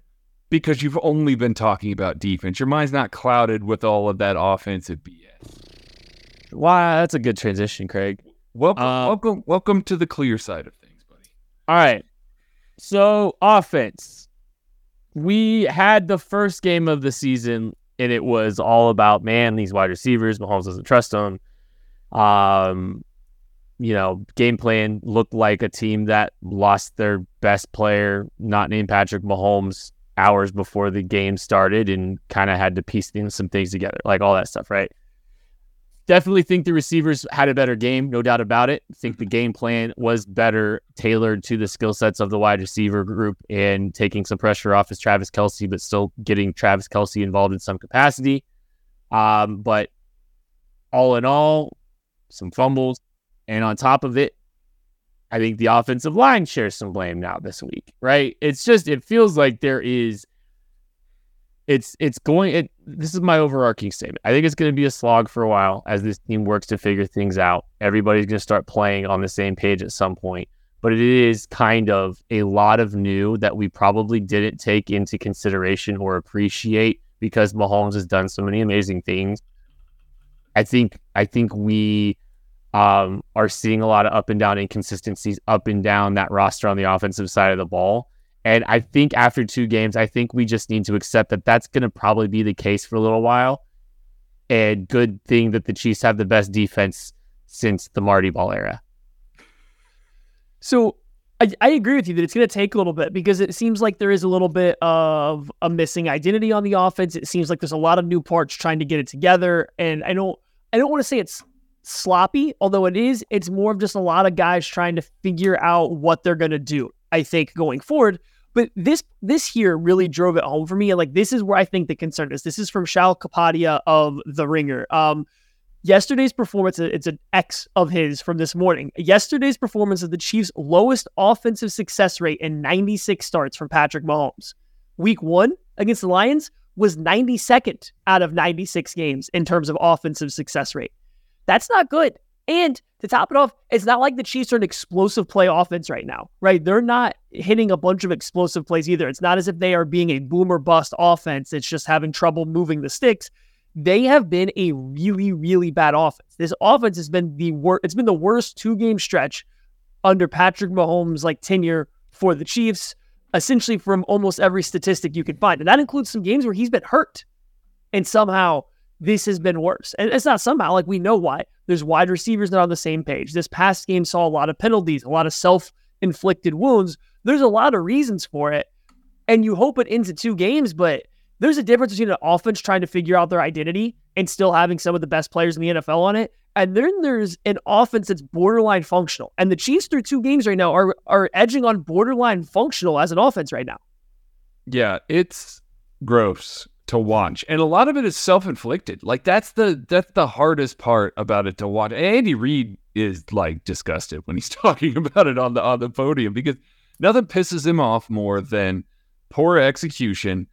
Because you've only been talking about defense. Your mind's not clouded with all of that offensive BS. Wow, that's a good transition, Craig. Welcome, Uh, welcome, welcome to the clear side of things, buddy. All right. So, offense. We had the first game of the season, and it was all about, man, these wide receivers. Mahomes doesn't trust them. Um, you know, game plan looked like a team that lost their best player, not named Patrick Mahomes, hours before the game started and kind of had to piece things, some things together, like all that stuff, right? Definitely think the receivers had a better game, no doubt about it. Think the game plan was better tailored to the skill sets of the wide receiver group and taking some pressure off as Travis Kelce, but still getting Travis Kelce involved in some capacity. Um, but all in all, some fumbles. And on top of it, I think the offensive line shares some blame now this week, right? It's just it feels like there is it's it's going it this is my overarching statement. I think it's going to be a slog for a while as this team works to figure things out. Everybody's going to start playing on the same page at some point, but it is kind of a lot of new that we probably didn't take into consideration or appreciate because Mahomes has done so many amazing things. I think I think we um, are seeing a lot of up and down inconsistencies, up and down that roster on the offensive side of the ball. And I think after two games, I think we just need to accept that that's going to probably be the case for a little while. And good thing that the Chiefs have the best defense since the Marty Ball era. So I, I agree with you that it's going to take a little bit because it seems like there is a little bit of a missing identity on the offense. It seems like there's a lot of new parts trying to get it together, and I don't I don't want to say it's sloppy, although it is. It's more of just a lot of guys trying to figure out what they're going to do. I think going forward. But this this here really drove it home for me. And like this is where I think the concern is. This is from Sheil Kapadia of The Ringer. Um, yesterday's performance, it's an X of his from this morning. Yesterday's performance of the Chiefs' lowest offensive success rate in 96 starts from Patrick Mahomes. Week one against the Lions was 92nd out of 96 games in terms of offensive success rate. That's not good. And to top it off, it's not like the Chiefs are an explosive play offense right now, right? They're not hitting a bunch of explosive plays either. It's not as if they are being a boomer bust offense. It's just having trouble moving the sticks. They have been a really, really bad offense. This offense has been the worst. It's been the worst two game stretch under Patrick Mahomes' like tenure for the Chiefs, essentially from almost every statistic you can find, and that includes some games where he's been hurt, and somehow this has been worse. And it's not somehow like we know why. There's wide receivers that are not on the same page. This past game saw a lot of penalties, a lot of self inflicted wounds. There's a lot of reasons for it. And you hope it ends in two games, but there's a difference between an offense trying to figure out their identity and still having some of the best players in the NFL on it. And then there's an offense that's borderline functional. And the Chiefs through two games right now are are edging on borderline functional as an offense right now. Yeah, it's gross to watch. And a lot of it is self-inflicted. Like that's the that's the hardest part about it to watch. Andy Reid is like disgusted when he's talking about it on the on the podium because nothing pisses him off more than poor execution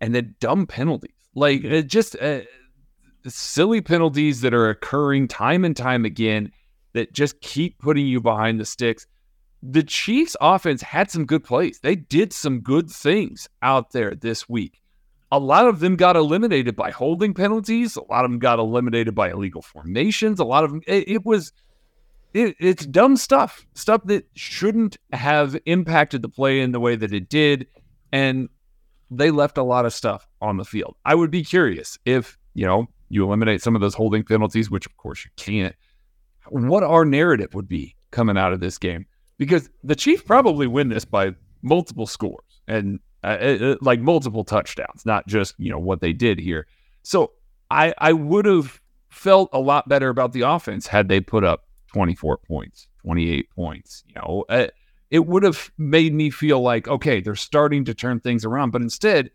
and then dumb penalties. Like it just uh, silly penalties that are occurring time and time again that just keep putting you behind the sticks. The Chiefs offense had some good plays. They did some good things out there this week. A lot of them got eliminated by holding penalties. A lot of them got eliminated by illegal formations. A lot of them, it, it was, it, it's dumb stuff, stuff that shouldn't have impacted the play in the way that it did. And they left a lot of stuff on the field. I would be curious if, you know, you eliminate some of those holding penalties, which of course you can't, what our narrative would be coming out of this game. Because the Chiefs probably win this by multiple scores and uh, it, uh, like multiple touchdowns, not just, you know, what they did here. So I, I would have felt a lot better about the offense had they put up 24 points, 28 points, you know. Uh, it would have made me feel like, okay, they're starting to turn things around. But instead,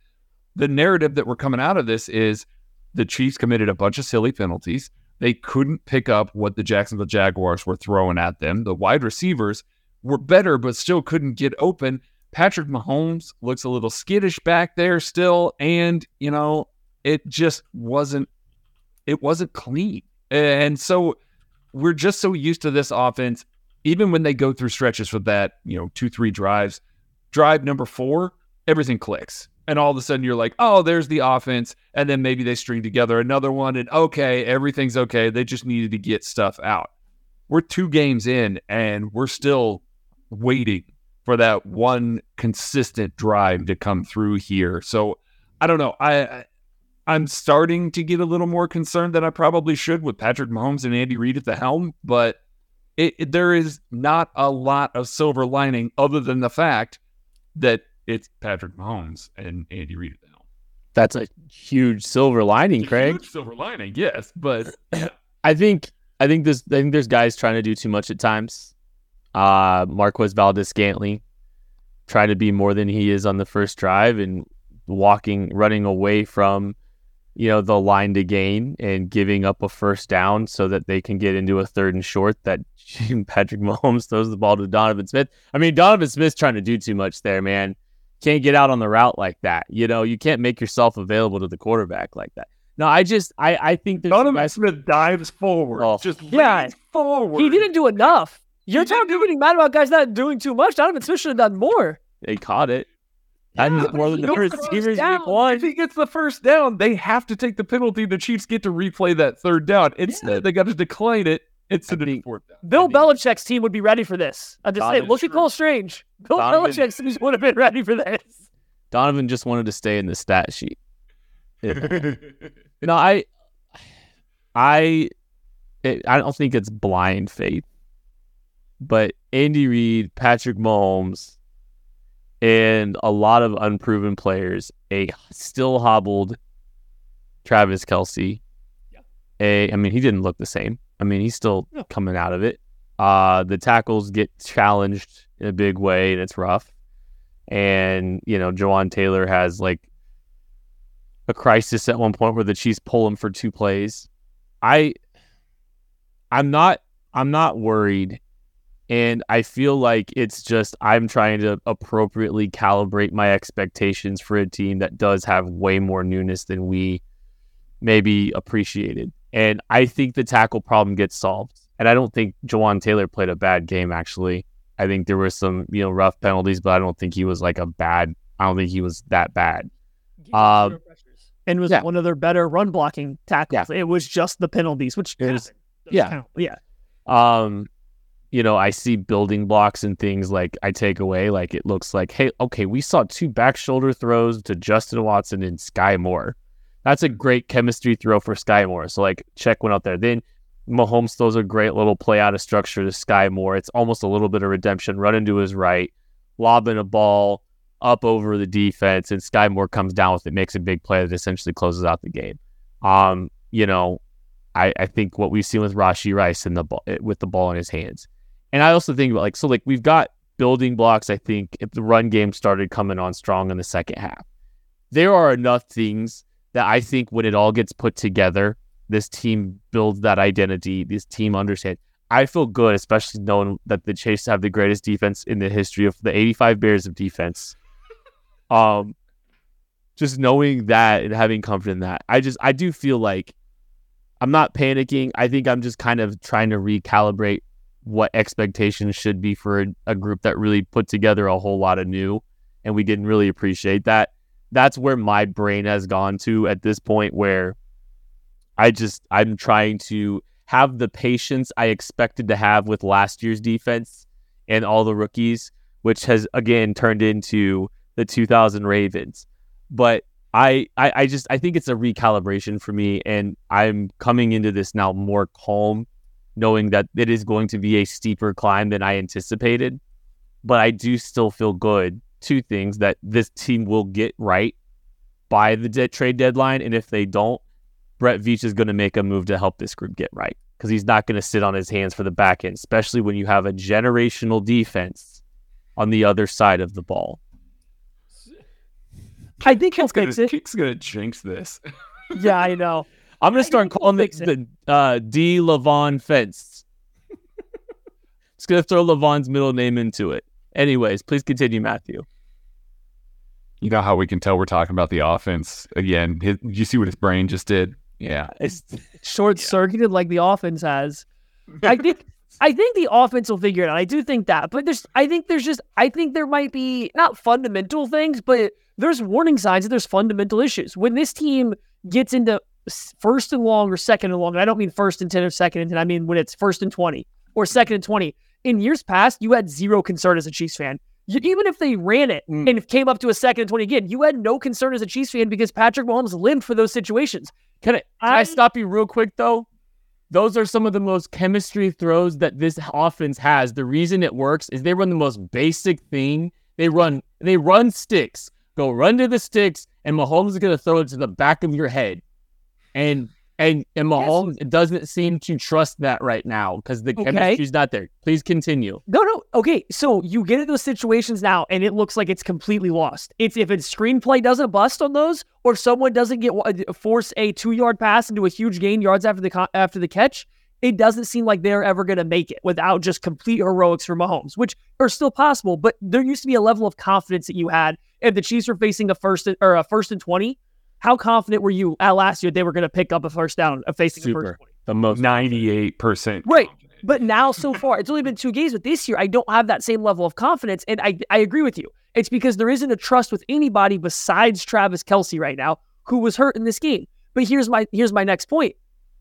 the narrative that we're coming out of this is the Chiefs committed a bunch of silly penalties. They couldn't pick up what the Jacksonville Jaguars were throwing at them. The wide receivers were better, but still couldn't get open. Patrick Mahomes looks a little skittish back there still. And, you know, it just wasn't, it wasn't clean. And so we're just so used to this offense even when they go through stretches with that, you know, two, three drives, drive number four, everything clicks. And all of a sudden you're like, oh, there's the offense. And then maybe they string together another one and okay, everything's okay. They just needed to get stuff out. We're two games in and we're still waiting for that one consistent drive to come through here. So I don't know. I I'm starting to get a little more concerned than I probably should with Patrick Mahomes and Andy Reid at the helm, but it, it, there is not a lot of silver lining other than the fact that it's Patrick Mahomes and Andy Reid now. That's a huge silver lining, Craig. silver lining, yes, but I think I think this I think there's guys trying to do too much at times. Uh Marquez Valdes-Scantling trying to be more than he is on the first drive and walking running away from you know, the line to gain and giving up a first down so that they can get into a third and short that Patrick Mahomes throws the ball to Donovan Smith. I mean, Donovan Smith's trying to do too much there, man. Can't get out on the route like that. You know, you can't make yourself available to the quarterback like that. No, I just I I think Donovan guys, Smith dives forward. Oh, just yeah, forward. He didn't do enough. You're he talking getting mad about guys not doing too much. Donovan Smith should have done more. They caught it. Yeah, more than the receivers If he gets the first down, they have to take the penalty. The Chiefs get to replay that third down. Instead, yeah. they got to decline it It's a I think- fourth down. Bill I mean- Belichick's team would be ready for this. I'm just saying, look at Cole Strange. Bill Donovan- Belichick's team would have been ready for this. Donovan just wanted to stay in the stat sheet. no, I, I, it, I don't think it's blind faith, but Andy Reid, Patrick Mahomes, and a lot of unproven players, a still hobbled Travis Kelce. A, I mean, he didn't look the same. I mean, he's still No. coming out of it. Uh, the tackles get challenged in a big way, and it's rough. And you know, Jawaan Taylor has like a crisis at one point where the Chiefs pull him for two plays. I, I'm not, I'm not worried, and I feel like it's just I'm trying to appropriately calibrate my expectations for a team that does have way more newness than we maybe appreciated. And I think the tackle problem gets solved. And I don't think Jawaan Taylor played a bad game actually. I think there were some, you know, rough penalties, but I don't think he was like a bad I don't think he was that bad. Um, and was yeah. one of their better run blocking tackles. It was just the penalties, which It was- yeah. count. yeah. um you know i see building blocks and things like i take away like it looks like hey okay we saw two back shoulder throws to justin watson and skyy moore that's a great chemistry throw for sky moore so like check one out there then Mahomes throws a great little play out of structure to Skyy Moore. It's almost a little bit of redemption. Run into his right, lobbing a ball up over the defense, and Skyy Moore comes down with it, makes a big play that essentially closes out the game. Um, you know, I, I think what we've seen with Rashee Rice in the ball, with the ball in his hands, and I also think about like so like we've got building blocks. I think if the run game started coming on strong in the second half, there are enough things that I think when it all gets put together, this team builds that identity. This team understands. I feel good, especially knowing that the Chase have the greatest defense in the history of the 85 Bears of defense. Um, just knowing that and having comfort in that, I just I do feel like I'm not panicking. I think I'm just kind of trying to recalibrate what expectations should be for a, a group that really put together a whole lot of new, and we didn't really appreciate that. That's where my brain has gone to at this point, where I just I'm trying to have the patience I expected to have with last year's defense and all the rookies, which has again turned into the 2000 Ravens. But I, I I just I think it's a recalibration for me, and I'm coming into this now more calm, knowing that it is going to be a steeper climb than I anticipated. But I do still feel good. Two things that this team will get right by the de- trade deadline, and if they don't, Brett Veach is going to make a move to help this group get right because he's not going to sit on his hands for the back end, especially when you have a generational defense on the other side of the ball. I think he'll Kick's gonna, it. Kick's gonna jinx this. Yeah, I know. I'm going to start calling fix it the uh, D. Levon fence. Just going to throw Levon's middle name into it. Anyways, please continue, Matthew. You know how we can tell we're talking about the offense again. His, you see what his brain just did? Yeah. It's, Short circuited like the offense has. I think I think the offense will figure it out. I do think that. But there's I think there's just I think there might be not fundamental things, but there's warning signs that there's fundamental issues. When this team gets into s- first and long or second and long, and I don't mean first and 10 or second and 10, I mean when it's first and 20 or second and 20. In years past, you had zero concern as a Chiefs fan. You, even if they ran it Mm. and came up to a second and 20 again, you had no concern as a Chiefs fan because Patrick Mahomes lived for those situations. Can I, can I I- stop you real quick though? Those are some of the most chemistry throws that this offense has. The reason it works is they run the most basic thing. They run they run sticks. Go run to the sticks, and Mahomes is gonna throw it to the back of your head. And and and Mahomes doesn't seem to trust that right now because the Okay. chemistry's not there. Please continue. No, no. Okay, so you get in those situations now, and it looks like it's completely lost. It's if its screenplay doesn't bust on those, or if someone doesn't get uh, force a two yard pass into a huge gain yards after the after the catch. It doesn't seem like they're ever going to make it without just complete heroics for Mahomes, which are still possible. But there used to be a level of confidence that you had if the Chiefs were facing a first or a first and twenty. How confident were you at last year they were going to pick up a first down facing a first Super. twenty? The most Ninety-eight percent. Right. But now, so far, it's only been two games. But this year, I don't have that same level of confidence. And I, I agree with you. It's because there isn't a trust with anybody besides Travis Kelce right now, who was hurt in this game. But here's my here's my next point.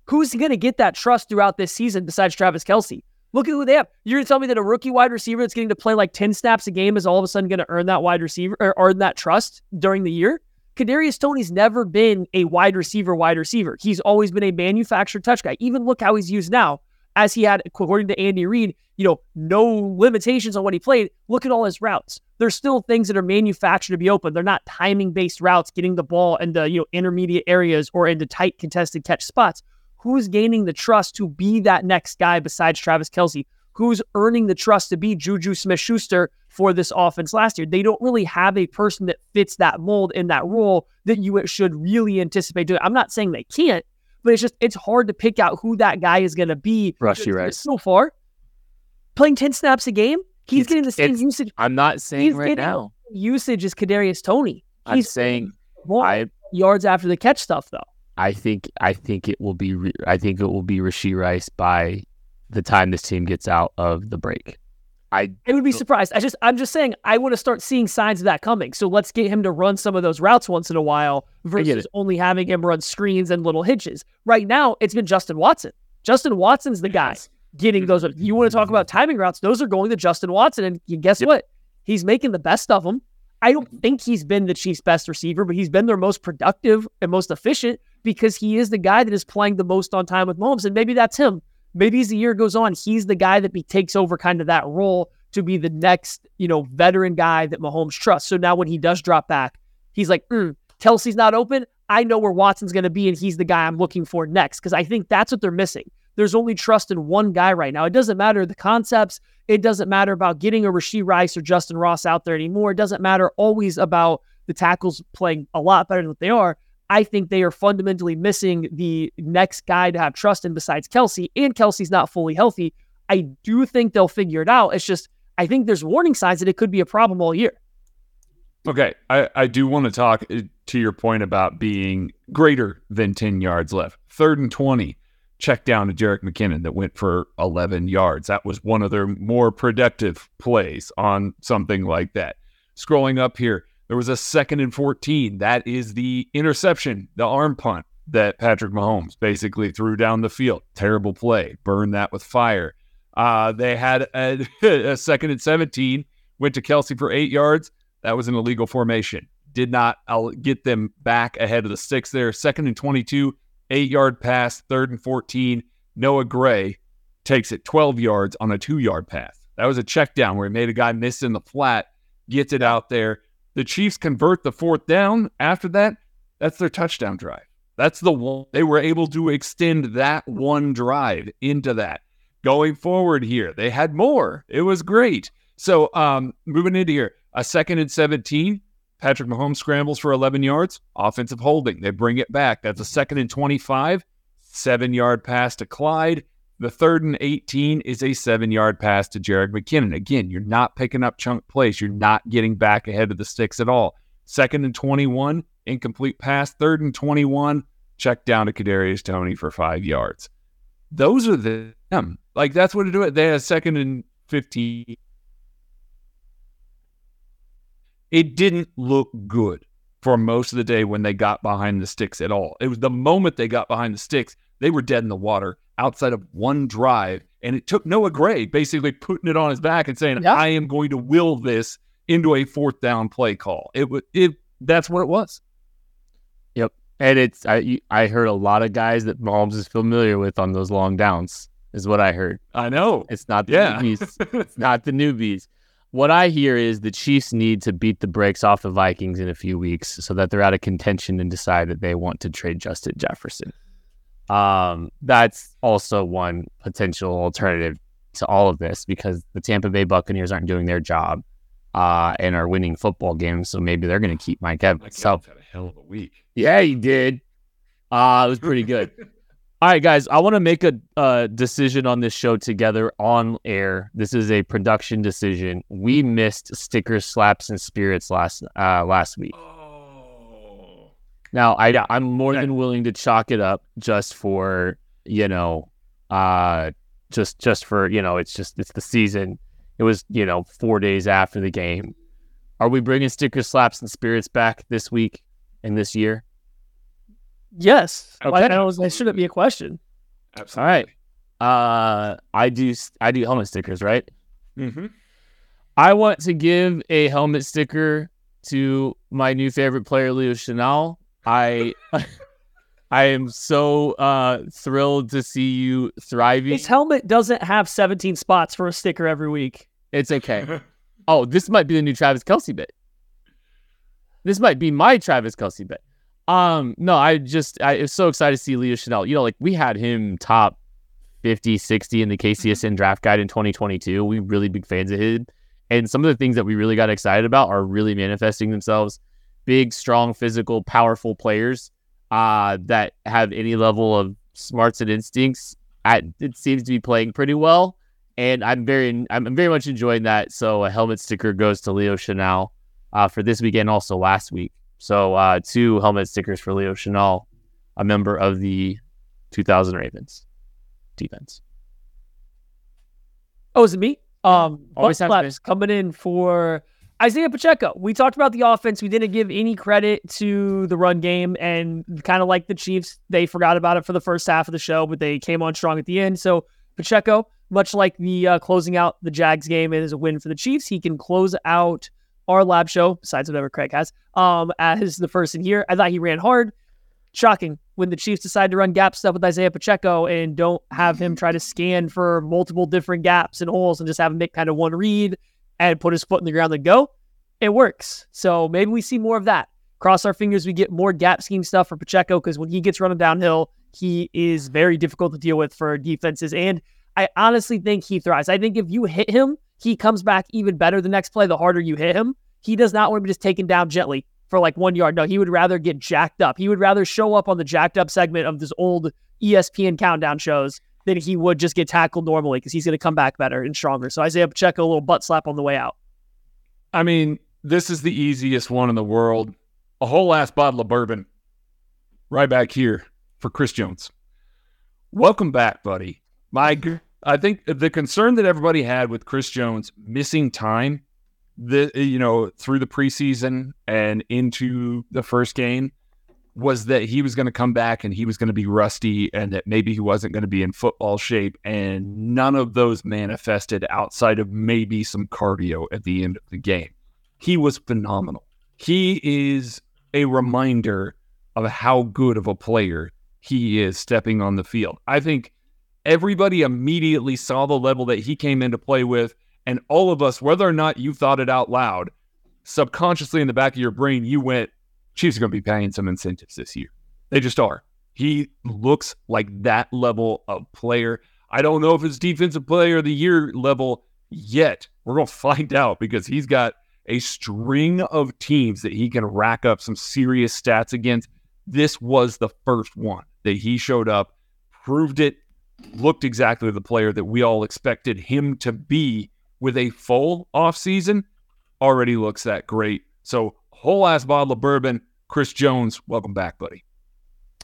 Who's going to get that trust throughout this season besides Travis Kelce? Look at who they have. You're going to tell me that a rookie wide receiver that's getting to play like 10 snaps a game is all of a sudden going to earn that wide receiver or earn that trust during the year? Kadarius Toney's never been a wide receiver, wide receiver. He's always been a manufactured touch guy. Even look how he's used now, as he had, according to Andy Reid, you know, no limitations on what he played. Look at all his routes. There's still things that are manufactured to be open. They're not timing based routes, getting the ball into you know intermediate areas or into tight contested catch spots. Who's gaining the trust to be that next guy besides Travis Kelce? Who's earning the trust to be Juju Smith Schuster for this offense last year? They don't really have a person that fits that mold in that role that you should really anticipate doing. I'm not saying they can't, but it's just it's hard to pick out who that guy is going to be. Rashee Rice. So far, playing 10 snaps a game, he's It's- getting the same usage. I'm not saying right now. usage is Kadarius Toney. I'm He's saying more I yards after the catch stuff though. I think I think it will be I think it will be Rashee Rice by the time this team gets out of the break. I I would be surprised. I just I'm just saying I want to start seeing signs of that coming. So let's get him to run some of those routes once in a while versus only having him run screens and little hitches. Right now, it's been Justin Watson. Justin Watson's the guy getting those. You want to talk about timing routes? Those are going to Justin Watson, and guess Yep. what? He's making the best of them. I don't mm-hmm. think he's been the Chiefs' best receiver, but he's been their most productive and most efficient because he is the guy that is playing the most on time with Mahomes, and maybe that's him. Maybe as the year goes on, he's the guy that be, takes over kind of that role to be the next, you know, veteran guy that Mahomes trusts. So now when he does drop back, he's like, mm, Kelce's not open. I know where Watson's going to be, and he's the guy I'm looking for next. Because I think that's what they're missing. There's only trust in one guy right now. It doesn't matter the concepts. It doesn't matter about getting a Rashee Rice or Justin Ross out there anymore. It doesn't matter always about the tackles playing a lot better than what they are. I think they are fundamentally missing the next guy to have trust in besides Kelce, and Kelce's not fully healthy. I do think they'll figure it out. It's just, I think there's warning signs that it could be a problem all year. Okay, I, I do want to talk uh, to your point about being greater than 10 yards left. Third and 20, check down to Jerick McKinnon that went for 11 yards. That was one of their more productive plays on something like that. Scrolling up here, there was a second and 14. That is the interception, the arm punt that Patrick Mahomes basically threw down the field. Terrible play. Burn that with fire. Uh, they had a, a second and 17, went to Kelce for eight yards. That was an illegal formation. Did not I'll get them back ahead of the sticks there. Second and 22, eight yard pass. Third and 14, Noah Gray takes it 12 yards on a two yard pass. That was a check down where he made a guy miss in the flat, gets it out there. The Chiefs convert the fourth down. After that, that's their touchdown drive. That's the one they were able to extend that one drive into that. Going forward here, they had more. It was great. So, um, moving into here, a second and 17. Patrick Mahomes scrambles for 11 yards. Offensive holding. They bring it back. That's a second and 25. Seven yard pass to Clyde. The third and 18 is a seven yard pass to Jerick McKinnon. Again, you're not picking up chunk plays. You're not getting back ahead of the sticks at all. Second and 21, incomplete pass. Third and 21, check down to Kadarius Toney for five yards. Those are the them. Like that's what to do it. They had second and 15. It didn't look good for most of the day when they got behind the sticks at all. It was the moment they got behind the sticks, they were dead in the water outside of one drive. And it took Noah Gray basically putting it on his back and saying, Yeah. I am going to will this into a fourth down play call. It was it that's what it was. Yep. And it's I I heard a lot of guys that Mahomes is familiar with on those long downs is what I heard. I know. It's not the Yeah. newbies. it's not the newbies. What I hear is the Chiefs need to beat the brakes off the Vikings in a few weeks so that they're out of contention and decide that they want to trade Justin Jefferson. Um, that's also one potential alternative to all of this because the Tampa Bay Buccaneers aren't doing their job uh, and are winning football games. So maybe they're going to keep Mike Evans. So had a hell of a week. yeah, he did. Uh, it was pretty good. All right, guys, I want to make a uh, decision on this show together on air. This is a production decision. We missed stickers, slaps, and spirits last uh, last week. Oh. Now, I I'm more than willing to chalk it up just for you know, uh, just just for you know, it's just it's the season. It was you know four days after the game. Are we bringing sticker slaps, and spirits back this week and this year? Yes. Why- Okay. that, was, that shouldn't be a question. Absolutely. All right. Uh, I do I do helmet stickers, right? Mm-hmm. I want to give a helmet sticker to my new favorite player, Leo Chenal. I I am so uh, thrilled to see you thriving. His helmet doesn't have 17 spots for a sticker every week. It's okay. oh, this might be the new Travis Kelce bit. This might be my Travis Kelce bit. Um, no, I just I was so excited to see Leo Chenal. You know, like we had him top 50, 60 in the KCSN draft guide in 2022. We really big fans of his. And some of the things that we really got excited about are really manifesting themselves. Big, strong, physical, powerful players uh, that have any level of smarts and instincts. At, it seems to be playing pretty well, and I'm very, I'm very much enjoying that. So a helmet sticker goes to Leo Chenal uh, for this weekend, also last week. So uh, two helmet stickers for Leo Chenal, a member of the 2000 Ravens defense. Oh, is it me? Um, Always butt have slaps coming in for Isaiah Pacheco. We talked about the offense. We didn't give any credit to the run game, and kind of like the Chiefs, they forgot about it for the first half of the show, but they came on strong at the end. So Pacheco, much like the uh, closing out the Jags game, it is a win for the Chiefs. He can close out our lab show, besides whatever Craig has, um, as the in here. I thought he ran hard. Shocking when the Chiefs decide to run gap stuff with Isaiah Pacheco and don't have him try to scan for multiple different gaps and holes and just have him make kind of one read and put his foot in the ground and go. It works. So maybe we see more of that. Cross our fingers, we get more gap scheme stuff for Pacheco because when he gets running downhill, he is very difficult to deal with for defenses. And I honestly think he thrives. I think if you hit him, he comes back even better the next play, the harder you hit him. He does not want to be just taken down gently for like one yard. No, he would rather get jacked up. He would rather show up on the jacked up segment of this old ESPN countdown shows than he would just get tackled normally because he's going to come back better and stronger. So Isaiah Pacheco, a little butt slap on the way out. I mean, this is the easiest one in the world. A whole ass bottle of bourbon right back here for Chris Jones. Welcome back, buddy. My, I think the concern that everybody had with Chris Jones missing time, the you know through the preseason and into the first game, was that he was going to come back and he was going to be rusty and that maybe he wasn't going to be in football shape. And none of those manifested outside of maybe some cardio at the end of the game. He was phenomenal. He is a reminder of how good of a player he is stepping on the field. I think everybody immediately saw the level that he came in to play with. And all of us, whether or not you thought it out loud, subconsciously in the back of your brain, you went, Chiefs are going to be paying some incentives this year. They just are. He looks like that level of player. I don't know if it's defensive player of the year level yet. We're going to find out because he's got a string of teams that he can rack up some serious stats against. This was the first one that he showed up, proved it, looked exactly the player that we all expected him to be with a full offseason. Already looks that great. So, whole ass bottle of bourbon. Chris Jones, welcome back, buddy.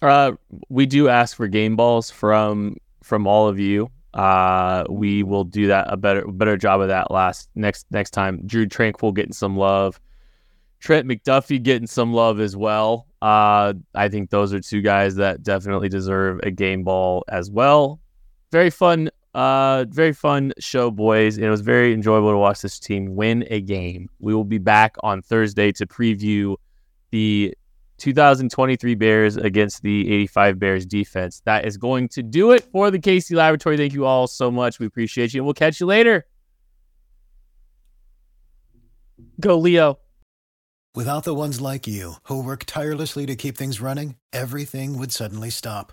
Uh, we do ask for game balls from from all of you. Uh, we will do that a better better job of that last next next time. Drew Tranquill getting some love. Trent McDuffie getting some love as well. Uh, I think those are two guys that definitely deserve a game ball as well. Very fun, uh, very fun show, boys. It was very enjoyable to watch this team win a game. We will be back on Thursday to preview the 2023 Bears against the 85 Bears defense. That is going to do it for the KC Laboratory. Thank you all so much. We appreciate you. And we'll catch you later. Go, Leo. Without the ones like you, who work tirelessly to keep things running, everything would suddenly stop.